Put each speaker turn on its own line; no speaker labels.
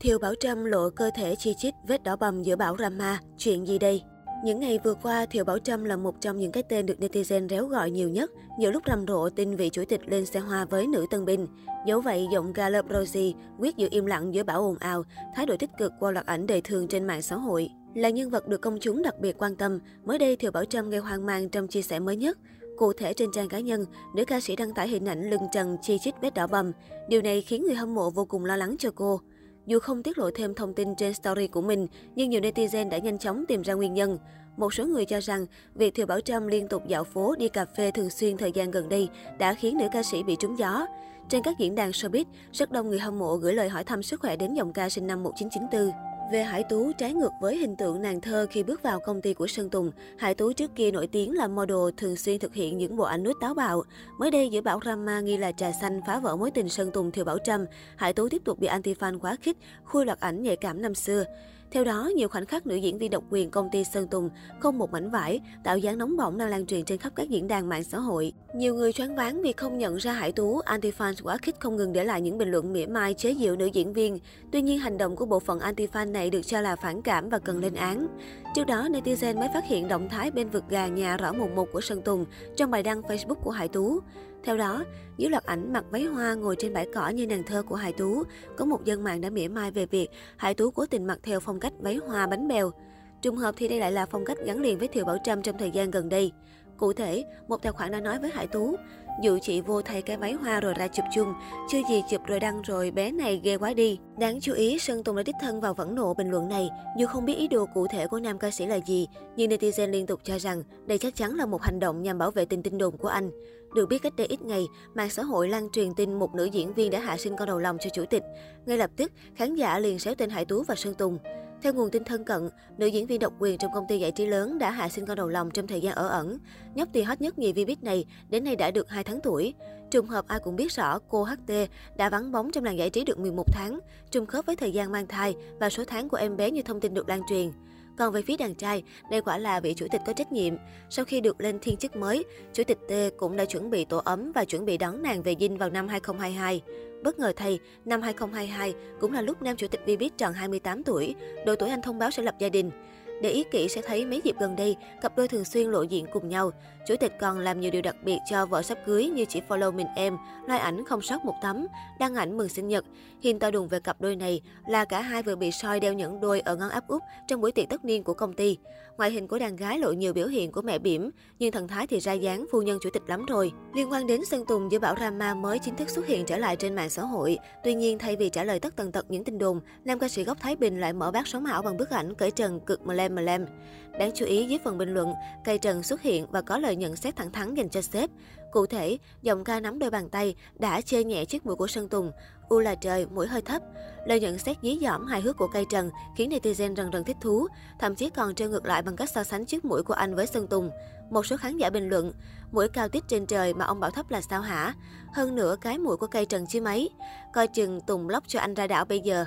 Thiều Bảo Trâm lộ cơ thể chi chít vết đỏ bầm giữa bão Rama, chuyện gì đây? Những ngày vừa qua, Thiều Bảo Trâm là một trong những cái tên được netizen réo gọi nhiều nhất nhiều lúc rầm rộ tin vị chủ tịch lên xe hoa với nữ tân binh. Dẫu vậy, giọng Gallup Rosie quyết giữ im lặng giữa bão ồn ào, thái độ tích cực qua loạt ảnh đời thường trên mạng xã hội. Là nhân vật được công chúng đặc biệt quan tâm, mới đây Thiều Bảo Trâm gây hoang mang trong chia sẻ mới nhất. Cụ thể trên trang cá nhân, nữ ca sĩ đăng tải hình ảnh lưng trần chi chít vết đỏ bầm. Điều này khiến người hâm mộ vô cùng lo lắng cho cô. Dù không tiết lộ thêm thông tin trên story của mình, nhưng nhiều netizen đã nhanh chóng tìm ra nguyên nhân. Một số người cho rằng, việc Thiều Bảo Trâm liên tục dạo phố đi cà phê thường xuyên thời gian gần đây đã khiến nữ ca sĩ bị trúng gió. Trên các diễn đàn showbiz, rất đông người hâm mộ gửi lời hỏi thăm sức khỏe đến giọng ca sinh năm 1994. Về Hải Tú, trái ngược với hình tượng nàng thơ khi bước vào công ty của Sơn Tùng, Hải Tú trước kia nổi tiếng là model thường xuyên thực hiện những bộ ảnh nút táo bạo. Mới đây giữa bão drama nghi là trà xanh phá vỡ mối tình Sơn Tùng Thiều Bảo Trâm, Hải Tú tiếp tục bị anti-fan quá khích, khui loạt ảnh nhạy cảm năm xưa. Theo đó, nhiều khoảnh khắc nữ diễn viên độc quyền công ty Sơn Tùng không một mảnh vải, tạo dáng nóng bỏng đang lan truyền trên khắp các diễn đàn mạng xã hội. Nhiều người choáng váng vì không nhận ra Hải Tú, anti-fan quá khích không ngừng để lại những bình luận mỉa mai chế giễu nữ diễn viên. Tuy nhiên, hành động của bộ phận anti-fan này được cho là phản cảm và cần lên án. Trước đó, netizen mới phát hiện động thái bên vực gà nhà rõ mồn một của Sơn Tùng trong bài đăng Facebook của Hải Tú. Theo đó, dưới loạt ảnh mặc váy hoa ngồi trên bãi cỏ như nàng thơ của Hải Tú, có một dân mạng đã mỉa mai về việc Hải Tú cố tình mặc theo phong cách váy hoa bánh bèo. Trùng hợp thì đây lại là phong cách gắn liền với Thiều Bảo Trâm trong thời gian gần đây. Cụ thể, một tài khoản đã nói với Hải Tú, dụ chị vô thay cái váy hoa rồi ra chụp chung, chưa gì chụp rồi đăng rồi bé này ghê quá đi. Đáng chú ý, Sơn Tùng đã đích thân vào vẫn nộ bình luận này, dù không biết ý đồ cụ thể của nam ca sĩ là gì, nhưng netizen liên tục cho rằng đây chắc chắn là một hành động nhằm bảo vệ tình tin đồn của anh. Được biết cách đây ít ngày, mạng xã hội lan truyền tin một nữ diễn viên đã hạ sinh con đầu lòng cho chủ tịch. Ngay lập tức, khán giả liền xéo tên Hải Tú và Sơn Tùng. Theo nguồn tin thân cận, nữ diễn viên độc quyền trong công ty giải trí lớn đã hạ sinh con đầu lòng trong thời gian ở ẩn. Nhóc tỳ hot nhất nhì Vbiz này đến nay đã được 2 tháng tuổi. Trùng hợp ai cũng biết rõ cô HT đã vắng bóng trong làng giải trí được 11 tháng, trùng khớp với thời gian mang thai và số tháng của em bé như thông tin được lan truyền. Còn về phía đàn trai, đây quả là vị chủ tịch có trách nhiệm. Sau khi được lên thiên chức mới, chủ tịch T cũng đã chuẩn bị tổ ấm và chuẩn bị đón nàng về dinh vào năm 2022. Bất ngờ thay, năm 2022 cũng là lúc nam chủ tịch Vbiz tròn 28 tuổi, độ tuổi anh thông báo sẽ lập gia đình. Để ý kỹ sẽ thấy mấy dịp gần đây, cặp đôi thường xuyên lộ diện cùng nhau. Chủ tịch còn làm nhiều điều đặc biệt cho vợ sắp cưới như chỉ follow mình em, like ảnh không sót một tấm, đăng ảnh mừng sinh nhật. Hiện to đùng về cặp đôi này là cả hai vừa bị soi đeo nhẫn đôi ở ngón áp út trong buổi tiệc tất niên của công ty. Ngoại hình của đàn gái lộ nhiều biểu hiện của mẹ bỉm, nhưng thần thái thì ra dáng phu nhân chủ tịch lắm rồi. Liên quan đến Sơn Tùng giữa bão drama mới chính thức xuất hiện trở lại trên mạng xã hội. Tuy nhiên, thay vì trả lời tất tần tật những tin đồn, nam ca sĩ gốc Thái Bình lại mở bát sống ảo bằng bức ảnh cởi trần cực mà lem Đáng chú ý dưới phần bình luận, cây trần xuất hiện và có lời nhận xét thẳng thắn dành cho sếp. Cụ thể, giọng ca nắm đôi bàn tay đã chê nhẹ chiếc mũi của Sơn Tùng. U là trời, mũi hơi thấp. Lời nhận xét dí dỏm hài hước của cây trần khiến netizen rần rần thích thú, thậm chí còn treo ngược lại bằng cách so sánh chiếc mũi của anh với Sơn Tùng. Một số khán giả bình luận, mũi cao tít trên trời mà ông bảo thấp là sao hả? Hơn nữa cái mũi của cây trần chứ mấy. Coi chừng Tùng lóc cho anh ra đảo bây giờ.